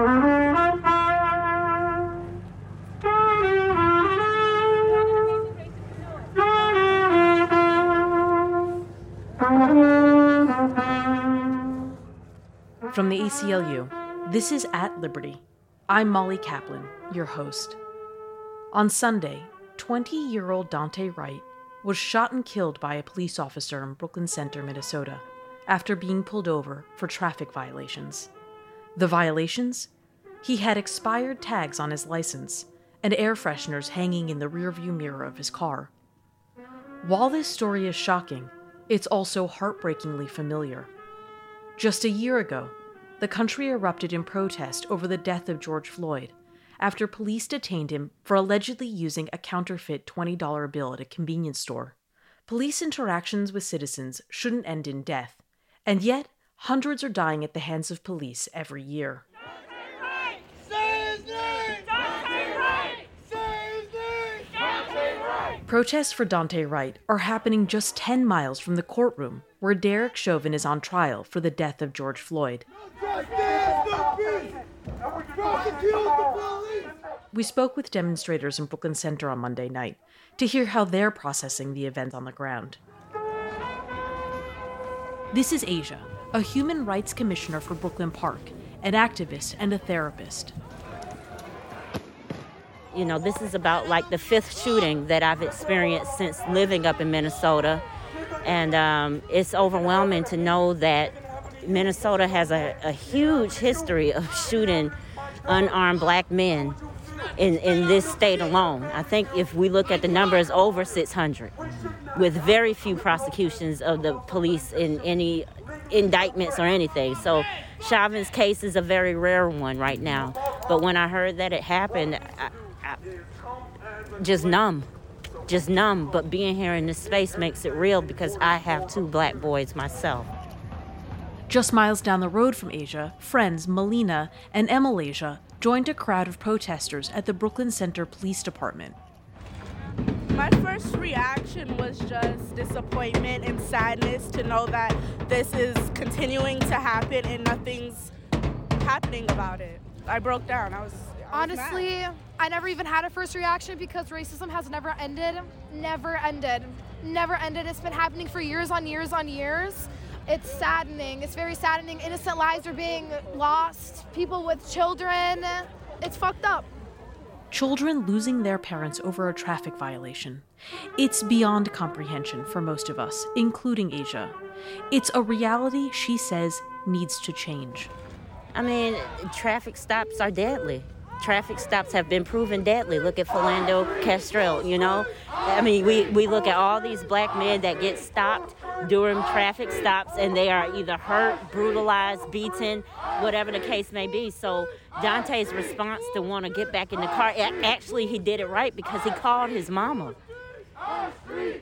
From the ACLU, this is At Liberty. I'm Molly Kaplan, your host. On Sunday, 20 year old Daunte Wright was shot and killed by a police officer in Brooklyn Center, Minnesota, after being pulled over for traffic violations. The violations? He had expired tags on his license and air fresheners hanging in the rearview mirror of his car. While this story is shocking, it's also heartbreakingly familiar. Just a year ago, the country erupted in protest over the death of George Floyd after police detained him for allegedly using a counterfeit $20 bill at a convenience store. Police interactions with citizens shouldn't end in death, and yet hundreds are dying at the hands of police every year. Protests for Daunte Wright are happening just 10 miles from the courtroom where Derek Chauvin is on trial for the death of George Floyd. We spoke with demonstrators in Brooklyn Center on Monday night to hear how they're processing the events on the ground. This is Asia, a human rights commissioner for Brooklyn Park, an activist and a therapist. You know, this is about like the fifth shooting that I've experienced since living up in Minnesota. And um, it's overwhelming to know that Minnesota has a, a huge history of shooting unarmed black men in, in this state alone. I think if we look at the numbers, over 600, with very few prosecutions of the police in any indictments or anything. So Chauvin's case is a very rare one right now. But when I heard that it happened, I, I, just numb, just numb. But being here in this space makes it real because I have two black boys myself. Just miles down the road from Asia, friends Melina and Emalasia joined a crowd of protesters at the Brooklyn Center Police Department. My first reaction was just disappointment and sadness to know that this is continuing to happen and nothing's happening about it. I broke down. I was, I Honestly. I never even had a first reaction because racism has never ended. Never ended. Never ended. It's been happening for years on years on years. It's saddening. It's very saddening. Innocent lives are being lost. People with children. It's fucked up. Children losing their parents over a traffic violation. It's beyond comprehension for most of us, including Asia. It's a reality she says needs to change. I mean, traffic stops are deadly. Traffic stops have been proven deadly. Look at Philando Castile, you know? I mean, we, we look at all these black men that get stopped during traffic stops and they are either hurt, brutalized, beaten, whatever the case may be. So Daunte's response to want to get back in the car, actually, he did it right because he called his mama.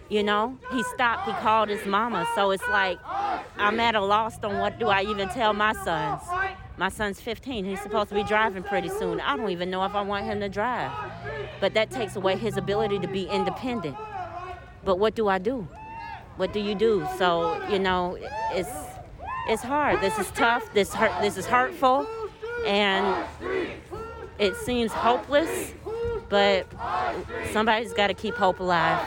You know, he stopped, he called his mama. So it's like, I'm at a loss on what do I even tell my sons. My son's 15. He's supposed to be driving pretty soon. I don't even know if I want him to drive. But that takes away his ability to be independent. But what do I do? What do you do? So, you know, it's it's hard. This is tough. This hurt this is hurtful and it seems hopeless, but somebody's got to keep hope alive.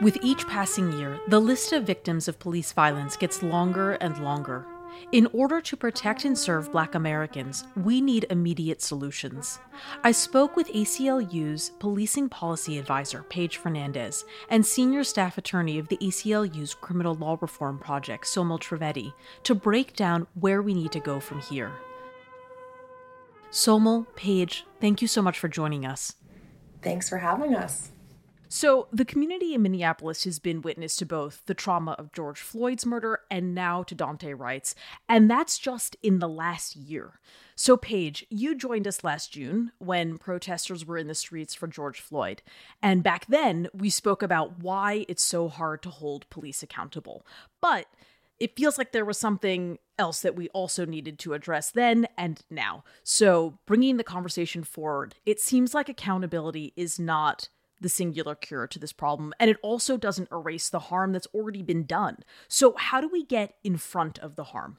With each passing year, the list of victims of police violence gets longer and longer. In order to protect and serve Black Americans, we need immediate solutions. I spoke with ACLU's Policing Policy Advisor, Paige Fernandez, and Senior Staff Attorney of the ACLU's Criminal Law Reform Project, Somil Trivedi, to break down where we need to go from here. Somil, Paige, thank you so much for joining us. Thanks for having us. So, the community in Minneapolis has been witness to both the trauma of George Floyd's murder and now to Daunte Wright's, and that's just in the last year. So, Paige, you joined us last June when protesters were in the streets for George Floyd. And back then, we spoke about why it's so hard to hold police accountable. But it feels like there was something else that we also needed to address then and now. So, bringing the conversation forward, it seems like accountability is not the singular cure to this problem, and it also doesn't erase the harm that's already been done. So, how do we get in front of the harm?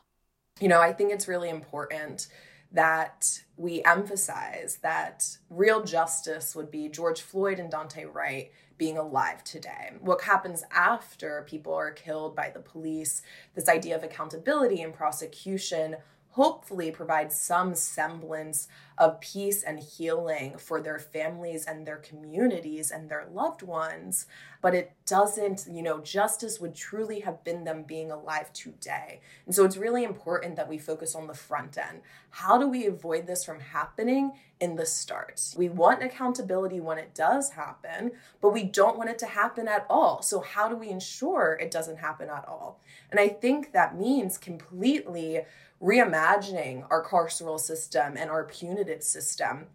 You know, I think it's really important that we emphasize that real justice would be George Floyd and Daunte Wright being alive today. What happens after people are killed by the police, this idea of accountability and prosecution hopefully provide some semblance of peace and healing for their families and their communities and their loved ones. But it doesn't, you know, justice would truly have been them being alive today. And so it's really important that we focus on the front end. How do we avoid this from happening in the start? We want accountability when it does happen, but we don't want it to happen at all. So, how do we ensure it doesn't happen at all? And I think that means completely reimagining our carceral system and our punitive system.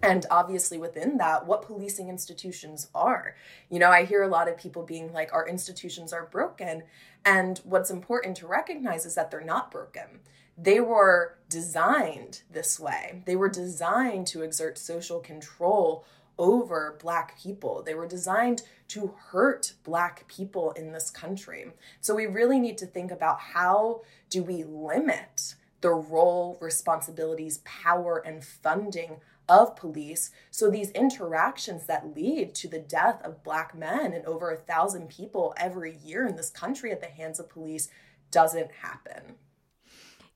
And obviously within that what policing institutions are. You know i hear a lot of people being like our institutions are broken. And what's important to recognize is that they're not broken. They were designed this way. They were designed to exert social control over black people they were designed to hurt black people in this country so we really need to think about how do we limit the role, responsibilities, power, and funding of police. So these interactions that lead to the death of black men and over a thousand people every year in this country at the hands of police doesn't happen.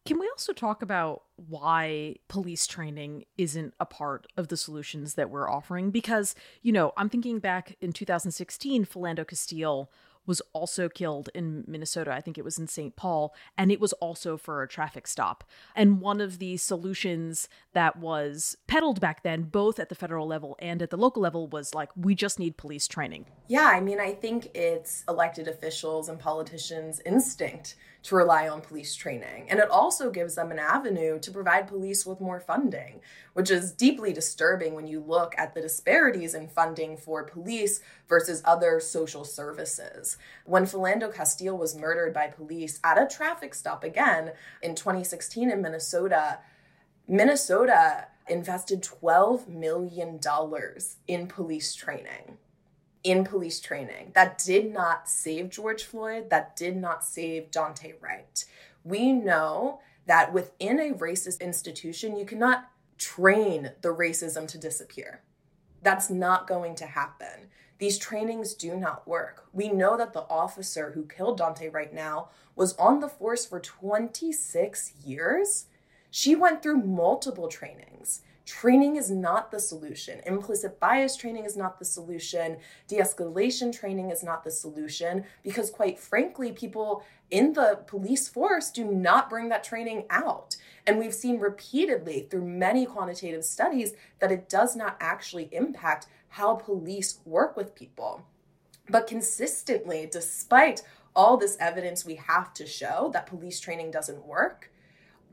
Can we also talk about why police training isn't a part of the solutions that we're offering? Because, you know, I'm thinking back in 2016, Philando Castile was also killed in Minnesota. I think it was in St. Paul, and it was also for a traffic stop. And one of the solutions that was peddled back then, both at the federal level and at the local level, was like, we just need police training. Yeah, I mean, I think it's elected officials and politicians' instinct to rely on police training. And it also gives them an avenue to provide police with more funding, which is deeply disturbing when you look at the disparities in funding for police versus other social services. When Philando Castile was murdered by police at a traffic stop again in 2016 in Minnesota, Minnesota invested $12 million in police training in police training that did not save George Floyd, that did not save Daunte Wright. We know that within a racist institution, you cannot train the racism to disappear. That's not going to happen. These trainings do not work. We know that the officer who killed Daunte Wright now was on the force for 26 years. She went through multiple trainings. Training is not the solution. Implicit bias training is not the solution. De escalation training is not the solution because, quite frankly, people in the police force do not bring that training out. And we've seen repeatedly through many quantitative studies that it does not actually impact how police work with people. But consistently, despite all this evidence we have to show that police training doesn't work,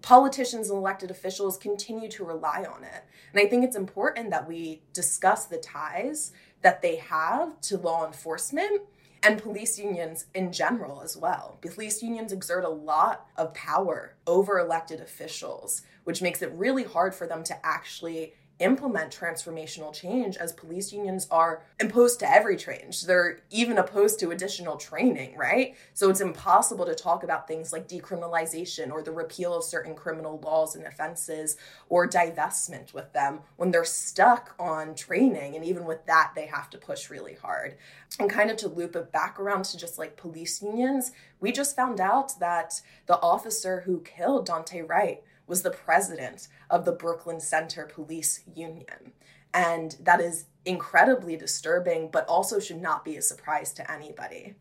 politicians and elected officials continue to rely on it. And I think it's important that we discuss the ties that they have to law enforcement and police unions in general as well. Police unions exert a lot of power over elected officials, which makes it really hard for them to actually implement transformational change as police unions are opposed to every change. They're even opposed to additional training, right? So it's impossible to talk about things like decriminalization or the repeal of certain criminal laws and offenses or divestment with them when they're stuck on training. And even with that, they have to push really hard. And kind of to loop it back around to just like police unions, we just found out that the officer who killed Daunte Wright was the president of the Brooklyn Center Police Union. And that is incredibly disturbing, but also should not be a surprise to anybody.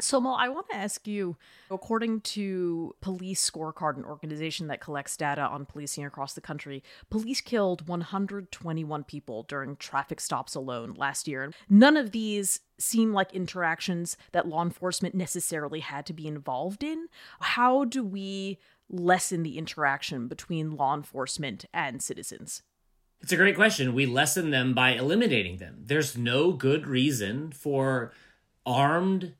Somil, I want to ask you according to Police Scorecard, an organization that collects data on policing across the country, police killed 121 people during traffic stops alone last year. None of these seem like interactions that law enforcement necessarily had to be involved in. How do we lessen the interaction between law enforcement and citizens? It's a great question. We lessen them by eliminating them. There's no good reason for armed,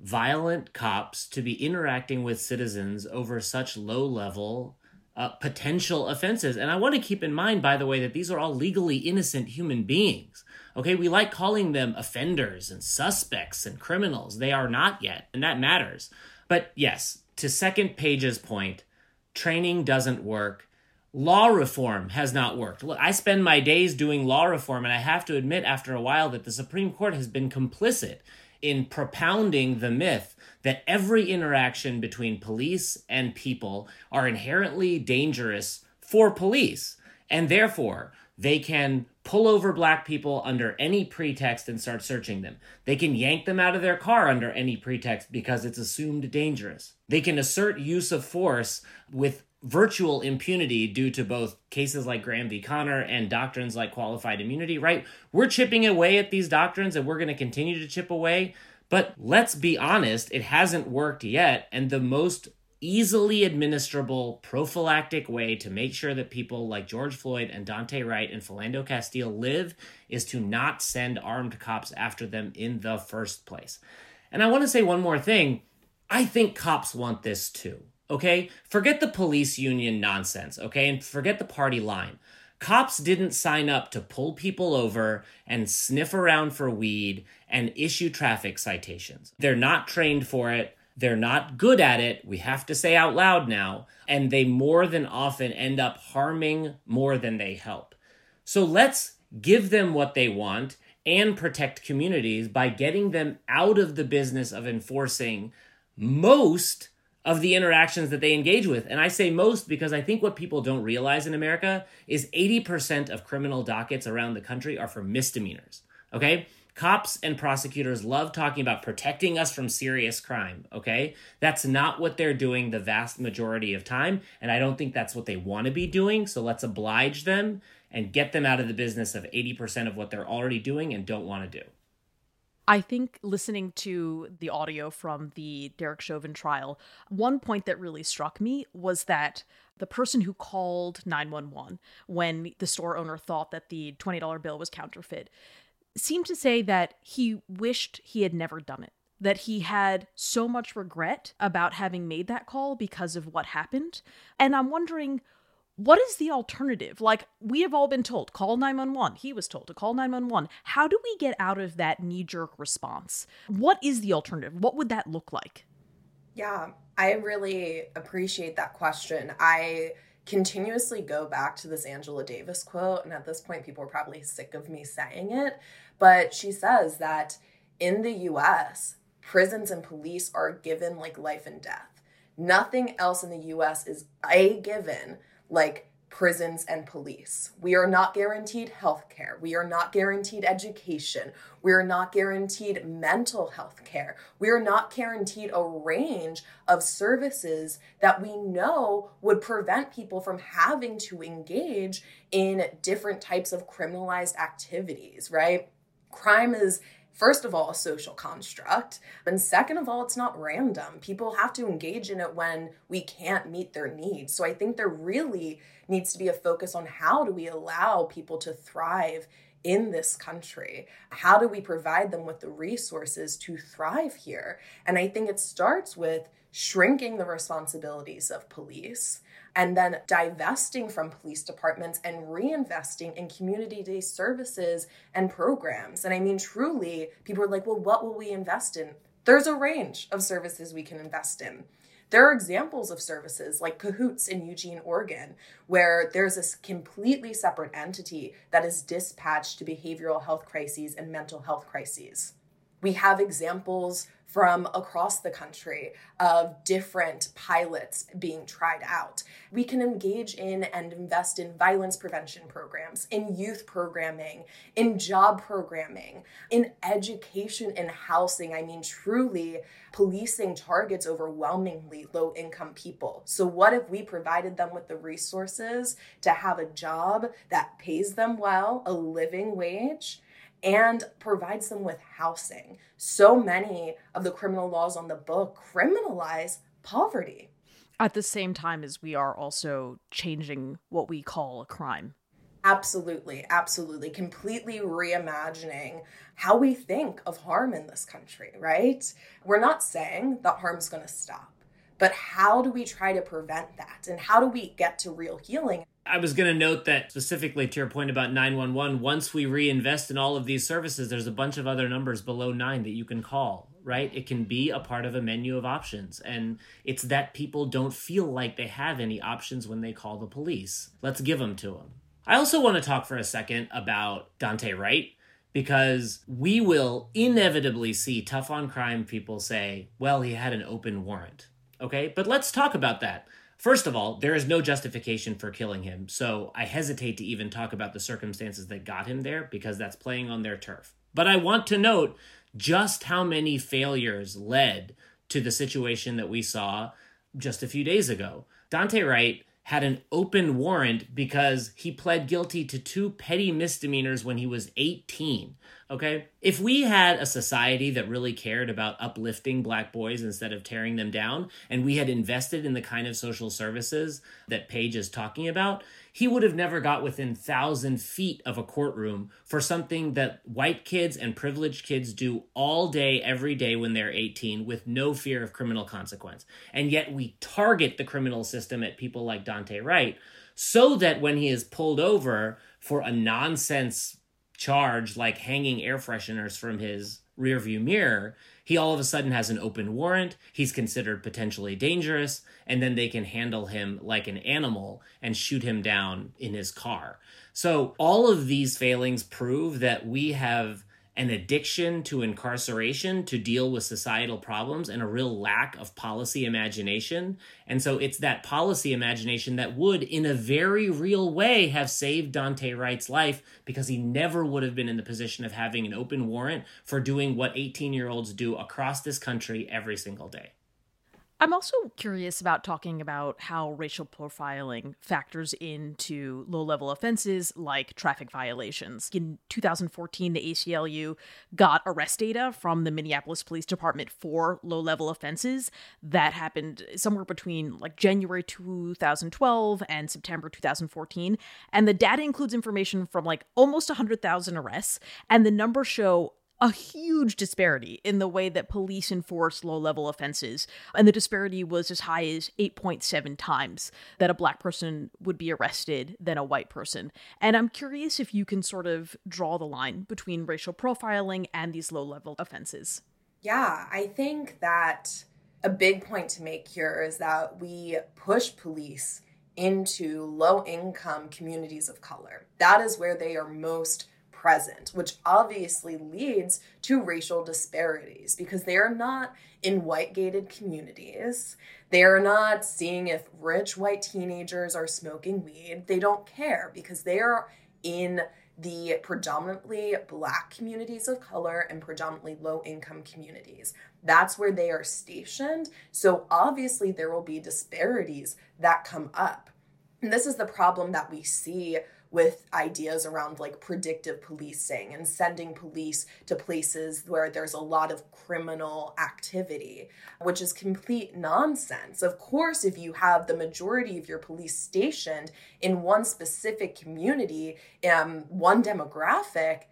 violent cops to be interacting with citizens over such low level uh, potential offenses. And I want to keep in mind, by the way, that these are all legally innocent human beings. Okay, we like calling them offenders and suspects and criminals. They are not yet, and that matters. But yes, to second Paige's point, training doesn't work. Law reform has not worked. Look, I spend my days doing law reform, and I have to admit after a while that the Supreme Court has been complicit in propounding the myth that every interaction between police and people are inherently dangerous for police. And therefore, they can pull over black people under any pretext and start searching them. They can yank them out of their car under any pretext because it's assumed dangerous. They can assert use of force with virtual impunity due to both cases like Graham v. Connor and doctrines like qualified immunity, right? We're chipping away at these doctrines and we're going to continue to chip away. But let's be honest, it hasn't worked yet. And the most easily administrable prophylactic way to make sure that people like George Floyd and Daunte Wright and Philando Castile live is to not send armed cops after them in the first place. And I want to say one more thing. I think cops want this too. Okay? Forget the police union nonsense, okay? And forget the party line. Cops didn't sign up to pull people over and sniff around for weed and issue traffic citations. They're not trained for it. They're not good at it. We have to say out loud now. And they more than often end up harming more than they help. So let's give them what they want and protect communities by getting them out of the business of enforcing most of the interactions that they engage with. And I say most because I think what people don't realize in America is 80% of criminal dockets around the country are for misdemeanors. Okay? Cops and prosecutors love talking about protecting us from serious crime, okay? That's not what they're doing the vast majority of time, and I don't think that's what they want to be doing, so let's oblige them and get them out of the business of 80% of what they're already doing and don't want to do. I think listening to the audio from the Derek Chauvin trial, one point that really struck me was that the person who called 911 when the store owner thought that the $20 bill was counterfeit seemed to say that he wished he had never done it. That he had so much regret about having made that call because of what happened. And I'm wondering, what is the alternative? Like, we have all been told, call 911. He was told to call 911. How do we get out of that knee jerk response? What is the alternative? What would that look like? Yeah, I really appreciate that question. I continuously go back to this Angela Davis quote, and at this point, people are probably sick of me saying it, but she says that in the US, prisons and police are given like life and death. Nothing else in the US is a given like prisons and police. We are not guaranteed health care. We are not guaranteed education. We are not guaranteed mental health care. We are not guaranteed a range of services that we know would prevent people from having to engage in different types of criminalized activities, right? Crime is first of all, a social construct. And second of all, it's not random. People have to engage in it when we can't meet their needs. So I think there really needs to be a focus on how do we allow people to thrive in this country? How do we provide them with the resources to thrive here? And I think it starts with shrinking the responsibilities of police and then divesting from police departments and reinvesting in community based services and programs. And I mean, truly, people are like, well, what will we invest in? There's a range of services we can invest in. There are examples of services like Cahoots in Eugene, Oregon, where there's a completely separate entity that is dispatched to behavioral health crises and mental health crises. We have examples from across the country of different pilots being tried out. We can engage in and invest in violence prevention programs, in youth programming, in job programming, in education and housing. I mean, truly, policing targets overwhelmingly low income people. So, what if we provided them with the resources to have a job that pays them well, a living wage? And provides them with housing. So many of the criminal laws on the book criminalize poverty. At the same time as we are also changing what we call a crime. Absolutely, absolutely. Completely reimagining how we think of harm in this country, right? We're not saying that harm's going to stop, but how do we try to prevent that? And how do we get to real healing? I was going to note that specifically to your point about 911, once we reinvest in all of these services, there's a bunch of other numbers below nine that you can call right? It can be a part of a menu of options. And it's that people don't feel like they have any options when they call the police. Let's give them to them. I also want to talk for a second about Daunte Wright because we will inevitably see tough on crime people say, well, he had an open warrant. Okay, but let's talk about that. First of all, there is no justification for killing him, so I hesitate to even talk about the circumstances that got him there because that's playing on their turf. But I want to note just how many failures led to the situation that we saw just a few days ago. Daunte Wright had an open warrant because he pled guilty to two petty misdemeanors when he was 18. Okay? If we had a society that really cared about uplifting black boys instead of tearing them down, and we had invested in the kind of social services that Paige is talking about, he would have never got within thousand feet of a courtroom for something that white kids and privileged kids do all day, every day when they're 18 with no fear of criminal consequence. And yet we target the criminal system at people like Daunte Wright so that when he is pulled over for a nonsense charge like hanging air fresheners from his rearview mirror, he all of a sudden has an open warrant. He's considered potentially dangerous, and then they can handle him like an animal and shoot him down in his car. So, all of these failings prove that we have an addiction to incarceration to deal with societal problems and a real lack of policy imagination. And so it's that policy imagination that would, in a very real way, have saved Daunte Wright's life because he never would have been in the position of having an open warrant for doing what 18 year olds do across this country every single day. I'm also curious about talking about how racial profiling factors into low level offenses like traffic violations. In 2014, the ACLU got arrest data from the Minneapolis Police Department for low level offenses that happened somewhere between like January 2012 and September 2014. And the data includes information from like almost 100,000 arrests, and the numbers show a huge disparity in the way that police enforce low level offenses. And the disparity was as high as 8.7 times that a black person would be arrested than a white person. And I'm curious if you can sort of draw the line between racial profiling and these low level offenses. Yeah, I think that a big point to make here is that we push police into low income communities of color. That is where they are most present, which obviously leads to racial disparities because they are not in white gated communities. They are not seeing if rich white teenagers are smoking weed. They don't care because they are in the predominantly black communities of color and predominantly low income communities. That's where they are stationed. So obviously, there will be disparities that come up. And this is the problem that we see with ideas around like predictive policing and sending police to places where there's a lot of criminal activity, which is complete nonsense. Of course, if you have the majority of your police stationed in one specific community, um, one demographic,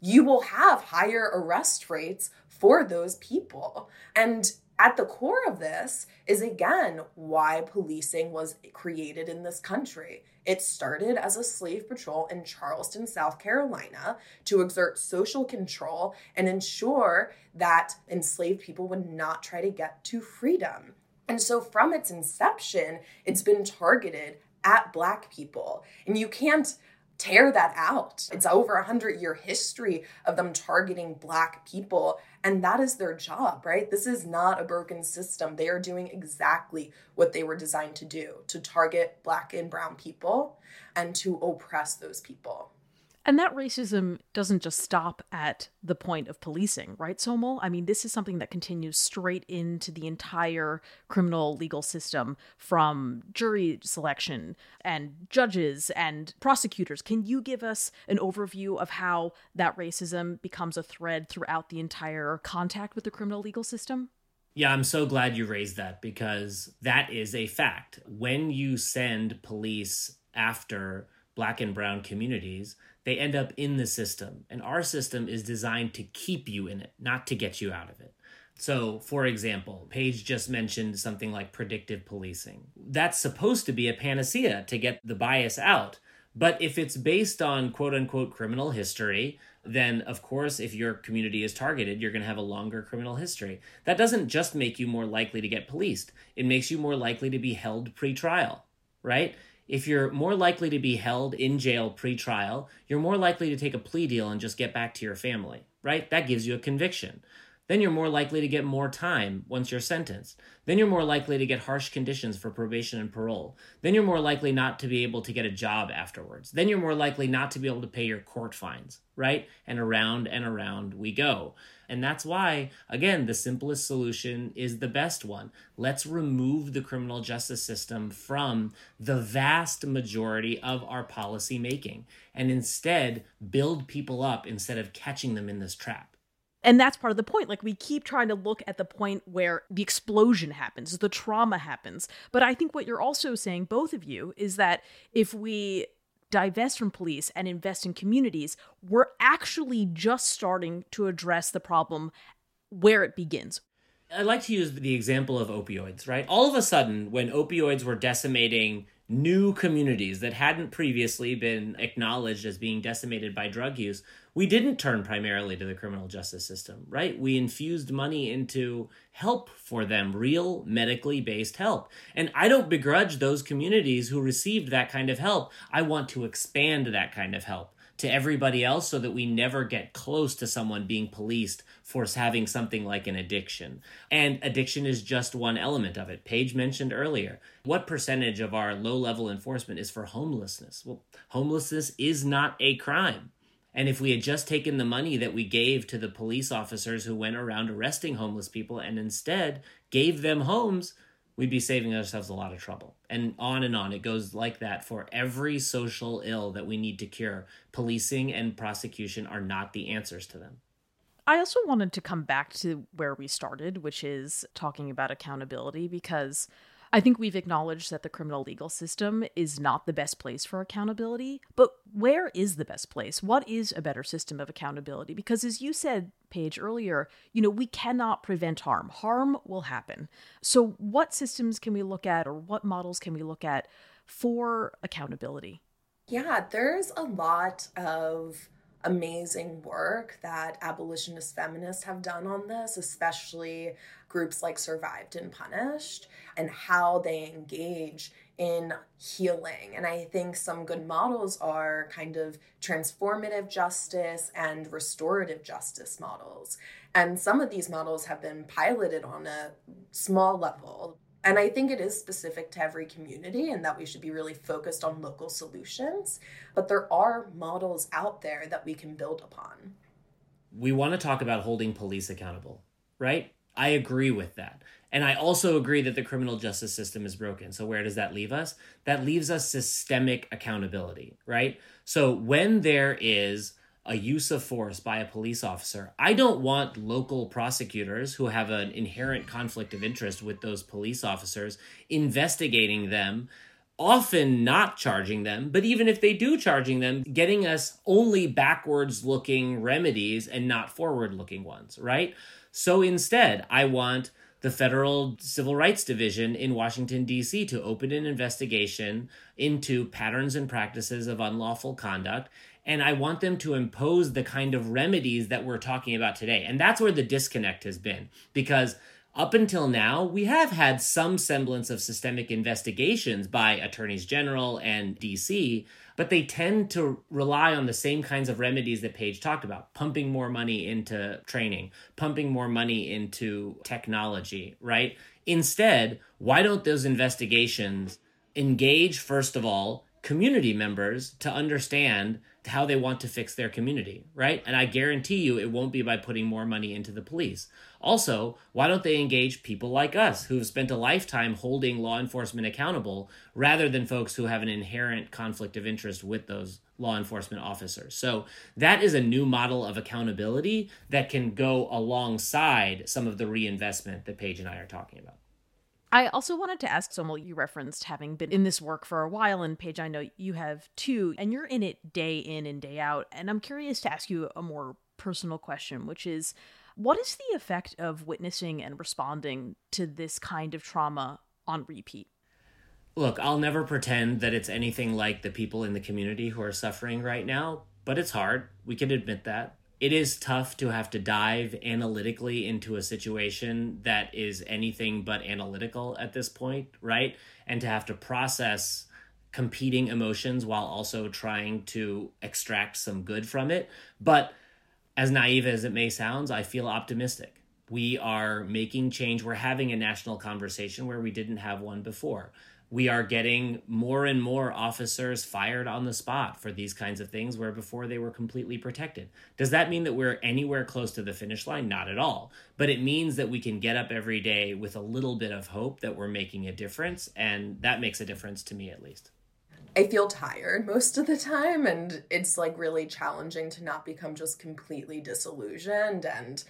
you will have higher arrest rates for those people. And at the core of this is again why policing was created in this country. It started as a slave patrol in Charleston, South Carolina, to exert social control and ensure that enslaved people would not try to get to freedom. And so, from its inception, it's been targeted at Black people. And you can't tear that out. It's over a hundred year history of them targeting Black people and that is their job, right? This is not a broken system. They are doing exactly what they were designed to do to target Black and Brown people and to oppress those people. And that racism doesn't just stop at the point of policing, right, Somil? I mean, this is something that continues straight into the entire criminal legal system from jury selection and judges and prosecutors. Can you give us an overview of how that racism becomes a thread throughout the entire contact with the criminal legal system? Yeah, I'm so glad you raised that because that is a fact. When you send police after black and brown communities, they end up in the system. And our system is designed to keep you in it, not to get you out of it. So, for example, Paige just mentioned something like predictive policing. That's supposed to be a panacea to get the bias out. But if it's based on quote unquote criminal history, then of course, if your community is targeted, you're going to have a longer criminal history. That doesn't just make you more likely to get policed, it makes you more likely to be held pre trial, right? If you're more likely to be held in jail pre trial, you're more likely to take a plea deal and just get back to your family, right? That gives you a conviction then you're more likely to get more time once you're sentenced. Then you're more likely to get harsh conditions for probation and parole. Then you're more likely not to be able to get a job afterwards. Then you're more likely not to be able to pay your court fines, right? And around and around we go. And that's why, again, the simplest solution is the best one. Let's remove the criminal justice system from the vast majority of our policy making and instead build people up instead of catching them in this trap and that's part of the point. Like we keep trying to look at the point where the explosion happens the trauma happens. But i think what you're also saying both of you is that if we divest from police and invest in communities we're actually just starting to address the problem where it begins. I like to use the example of opioids right? All of a sudden when opioids were decimating new communities that hadn't previously been acknowledged as being decimated by drug use we didn't turn primarily to the criminal justice system, right? We infused money into help for them, real medically based help. And I don't begrudge those communities who received that kind of help. I want to expand that kind of help to everybody else so that we never get close to someone being policed for having something like an addiction. And addiction is just one element of it. Paige mentioned earlier what percentage of our low level enforcement is for homelessness? Well, homelessness is not a crime. And if we had just taken the money that we gave to the police officers who went around arresting homeless people and instead gave them homes, we'd be saving ourselves a lot of trouble. And on and on. It goes like that for every social ill that we need to cure. Policing and prosecution are not the answers to them. I also wanted to come back to where we started, which is talking about accountability, because I think we've acknowledged that the criminal legal system is not the best place for accountability, but where is the best place? What is a better system of accountability? Because as you said, Paige, earlier, you know, we cannot prevent harm. Harm will happen. So, what systems can we look at or what models can we look at for accountability? Yeah, there's a lot of amazing work that abolitionist feminists have done on this, especially groups like Survived and Punished, and how they engage in healing. And I think some good models are kind of transformative justice and restorative justice models. And some of these models have been piloted on a small level. And I think it is specific to every community and that we should be really focused on local solutions. But there are models out there that we can build upon. We want to talk about holding police accountable, right? I agree with that. And I also agree that the criminal justice system is broken. So, where does that leave us? That leaves us systemic accountability, right? So, when there is a use of force by a police officer. I don't want local prosecutors who have an inherent conflict of interest with those police officers investigating them, often not charging them, but even if they do charging them, getting us only backwards looking remedies and not forward looking ones, right? So instead, I want the Federal Civil Rights Division in Washington, D.C., to open an investigation into patterns and practices of unlawful conduct and I want them to impose the kind of remedies that we're talking about today. And that's where the disconnect has been because up until now, we have had some semblance of systemic investigations by attorneys general and DC, but they tend to rely on the same kinds of remedies that Paige talked about pumping more money into training, pumping more money into technology, right? Instead, why don't those investigations engage, first of all, community members to understand how they want to fix their community, right? And I guarantee you it won't be by putting more money into the police. Also, why don't they engage people like us who've spent a lifetime holding law enforcement accountable rather than folks who have an inherent conflict of interest with those law enforcement officers? So, that is a new model of accountability that can go alongside some of the reinvestment that Paige and I are talking about. I also wanted to ask Somil, you referenced having been in this work for a while, and Paige, I know you have too, and you're in it day in and day out. And I'm curious to ask you a more personal question, which is what is the effect of witnessing and responding to this kind of trauma on repeat? Look, I'll never pretend that it's anything like the people in the community who are suffering right now, but it's hard. We can admit that. It is tough to have to dive analytically into a situation that is anything but analytical at this point, right? And to have to process competing emotions while also trying to extract some good from it. But as naive as it may sound, I feel optimistic. We are making change. We're having a national conversation where we didn't have one before we are getting more and more officers fired on the spot for these kinds of things where before they were completely protected. Does that mean that we're anywhere close to the finish line? Not at all. But it means that we can get up every day with a little bit of hope that we're making a difference. And that makes a difference to me, at least. I feel tired most of the time, and it's like really challenging to not become just completely disillusioned. And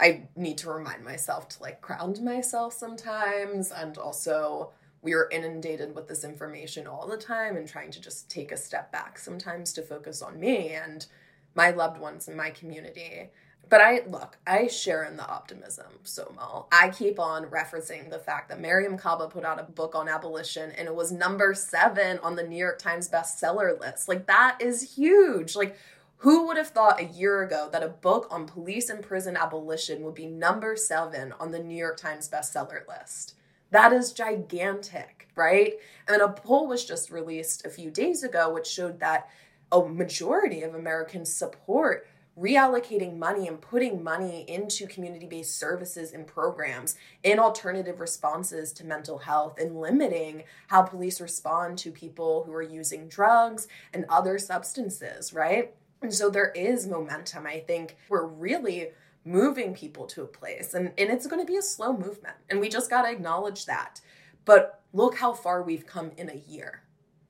I need to remind myself to like ground myself sometimes and also we are inundated with this information all the time and trying to just take a step back sometimes to focus on me and my loved ones and my community. But I look, I share in the optimism, so Somil. I keep on referencing the fact that Mariame Kaba put out a book on abolition and it was number seven on the New York Times bestseller list. Like, that is huge. Like, who would have thought a year ago that a book on police and prison abolition would be number seven on the New York Times bestseller list? That is gigantic, right? And a poll was just released a few days ago, which showed that a majority of Americans support reallocating money and putting money into community based services and programs in alternative responses to mental health and limiting how police respond to people who are using drugs and other substances, right? And so there is momentum. I think we're really moving people to a place. And, and it's going to be a slow movement. And we just got to acknowledge that. But look how far we've come in a year,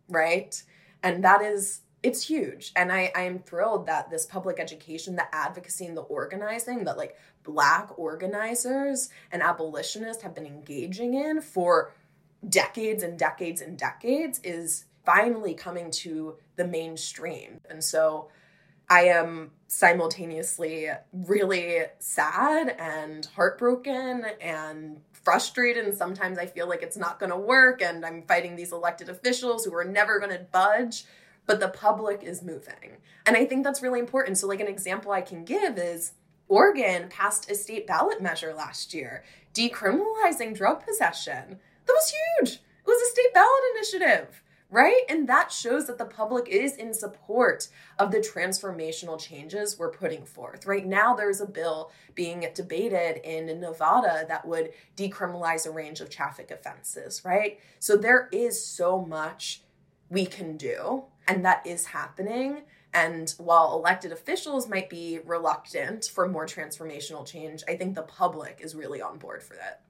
right? And that is, it's huge. And I, I am thrilled that this public education, the advocacy, and the organizing that like Black organizers and abolitionists have been engaging in for decades and decades and decades is finally coming to the mainstream. And so I am simultaneously really sad and heartbroken and frustrated and sometimes I feel like it's not going to work and I'm fighting these elected officials who are never going to budge but the public is moving. And I think that's really important. So like an example I can give is Oregon passed a state ballot measure last year decriminalizing drug possession. That was huge. It was a state ballot initiative right? And that shows that the public is in support of the transformational changes we're putting forth. Right now, there's a bill being debated in Nevada that would decriminalize a range of traffic offenses, right? So there is so much we can do, and that is happening. And while elected officials might be reluctant for more transformational change, I think the public is really on board for that.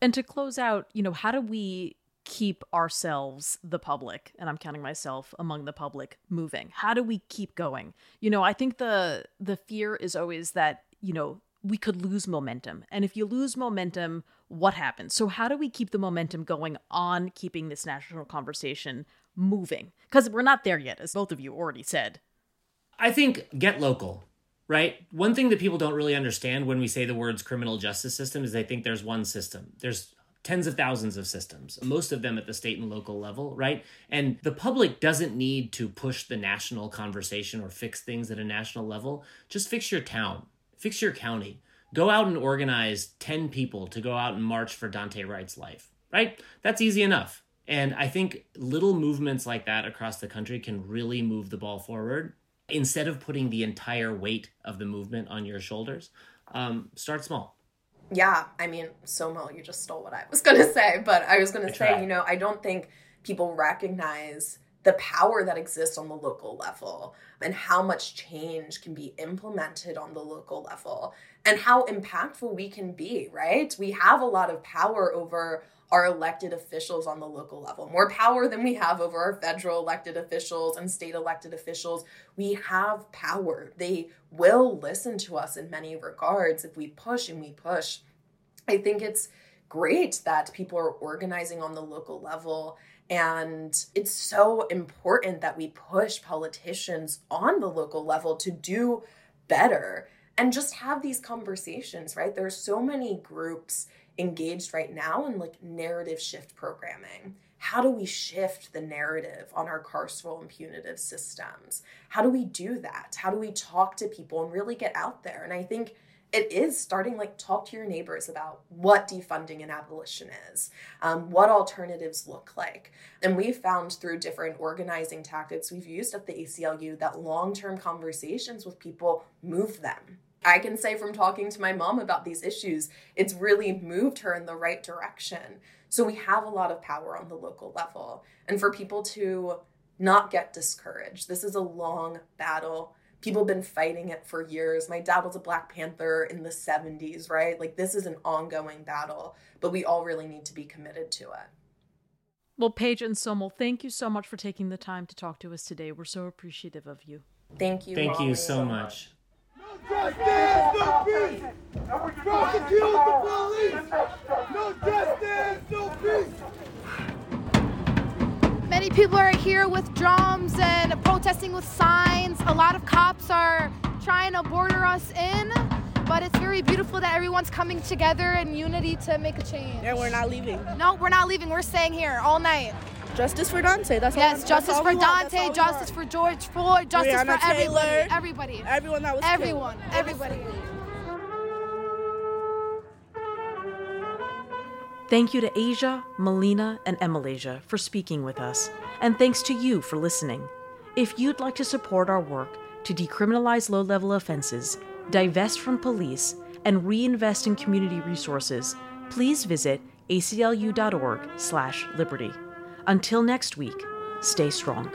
And to close out, you know, how do we keep ourselves the public and i'm counting myself among the public moving? How do we keep going? You know i think the the fear is always that you know we could lose momentum. And if you lose momentum what happens? So how do we keep the momentum going on keeping this national conversation moving? Because we're not there yet as both of you already said. I think get local right? One thing that people don't really understand when we say the words criminal justice system is they think there's one system. There's tens of thousands of systems, most of them at the state and local level, right? And the public doesn't need to push the national conversation or fix things at a national level. Just fix your town, fix your county. Go out and organize 10 people to go out and march for Daunte Wright's life, right? That's easy enough. And I think little movements like that across the country can really move the ball forward. Instead of putting the entire weight of the movement on your shoulders, um, start small yeah, I mean, Somil, you just stole what I was going to say, but I was going to say, you know, I don't think people recognize the power that exists on the local level and how much change can be implemented on the local level and how impactful we can be, right? We have a lot of power over our elected officials on the local level, more power than we have over our federal elected officials and state elected officials. We have power. They will listen to us in many regards if we push and we push. I think it's great that people are organizing on the local level. And it's so important that we push politicians on the local level to do better and just have these conversations, right? There's so many groups engaged right now in like narrative shift programming. how do we shift the narrative on our carceral and punitive systems? How do we do that? How do we talk to people and really get out there? And I think it is starting like talk to your neighbors about what defunding and abolition is um, what alternatives look like and we've found through different organizing tactics we've used at the aclu that long-term conversations with people move them i can say from talking to my mom about these issues it's really moved her in the right direction so we have a lot of power on the local level and for people to not get discouraged this is a long battle people have been fighting it for years. My dad was a Black Panther in the 70s, right? Like this is an ongoing battle, but we all really need to be committed to it. Well, Paige and Somil, thank you so much for taking the time to talk to us today. We're so appreciative of you. Thank you. Thank Molly. you so much. No justice, no peace. Prosecute the police. No justice, no peace. Many people are here with drums and protesting with signs. A lot of cops are trying to border us in, but it's very beautiful that everyone's coming together in unity to make a change. And we're not leaving. No, we're not leaving. We're staying here all night. Justice for Daunte. That's all. Yes, that's justice all for we want. That's all Daunte, we justice for George Floyd, justice Breonna for everybody. Taylor. Everybody. everyone that was killed. Everyone. Everybody. Thank you to Asia, Melina, and Emalasia for speaking with us, and thanks to you for listening. If you'd like to support our work to decriminalize low level offenses, divest from police, and reinvest in community resources, please visit aclu.org/liberty. Until next week, stay strong.